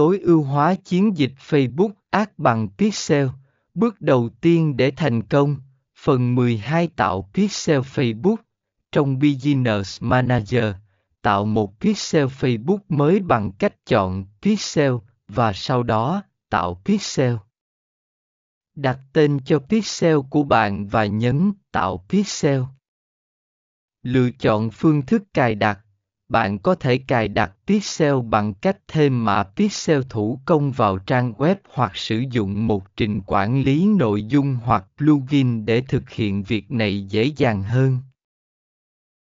tối ưu hóa chiến dịch Facebook Ads bằng Pixel. Bước đầu tiên để thành công, phần 12 tạo Pixel Facebook. Trong Business Manager, tạo một Pixel Facebook mới bằng cách chọn Pixel và sau đó tạo Pixel. Đặt tên cho pixel của bạn và nhấn Tạo pixel. Lựa chọn phương thức cài đặt. Bạn có thể cài đặt pixel bằng cách thêm mã pixel thủ công vào trang web hoặc sử dụng một trình quản lý nội dung hoặc plugin để thực hiện việc này dễ dàng hơn.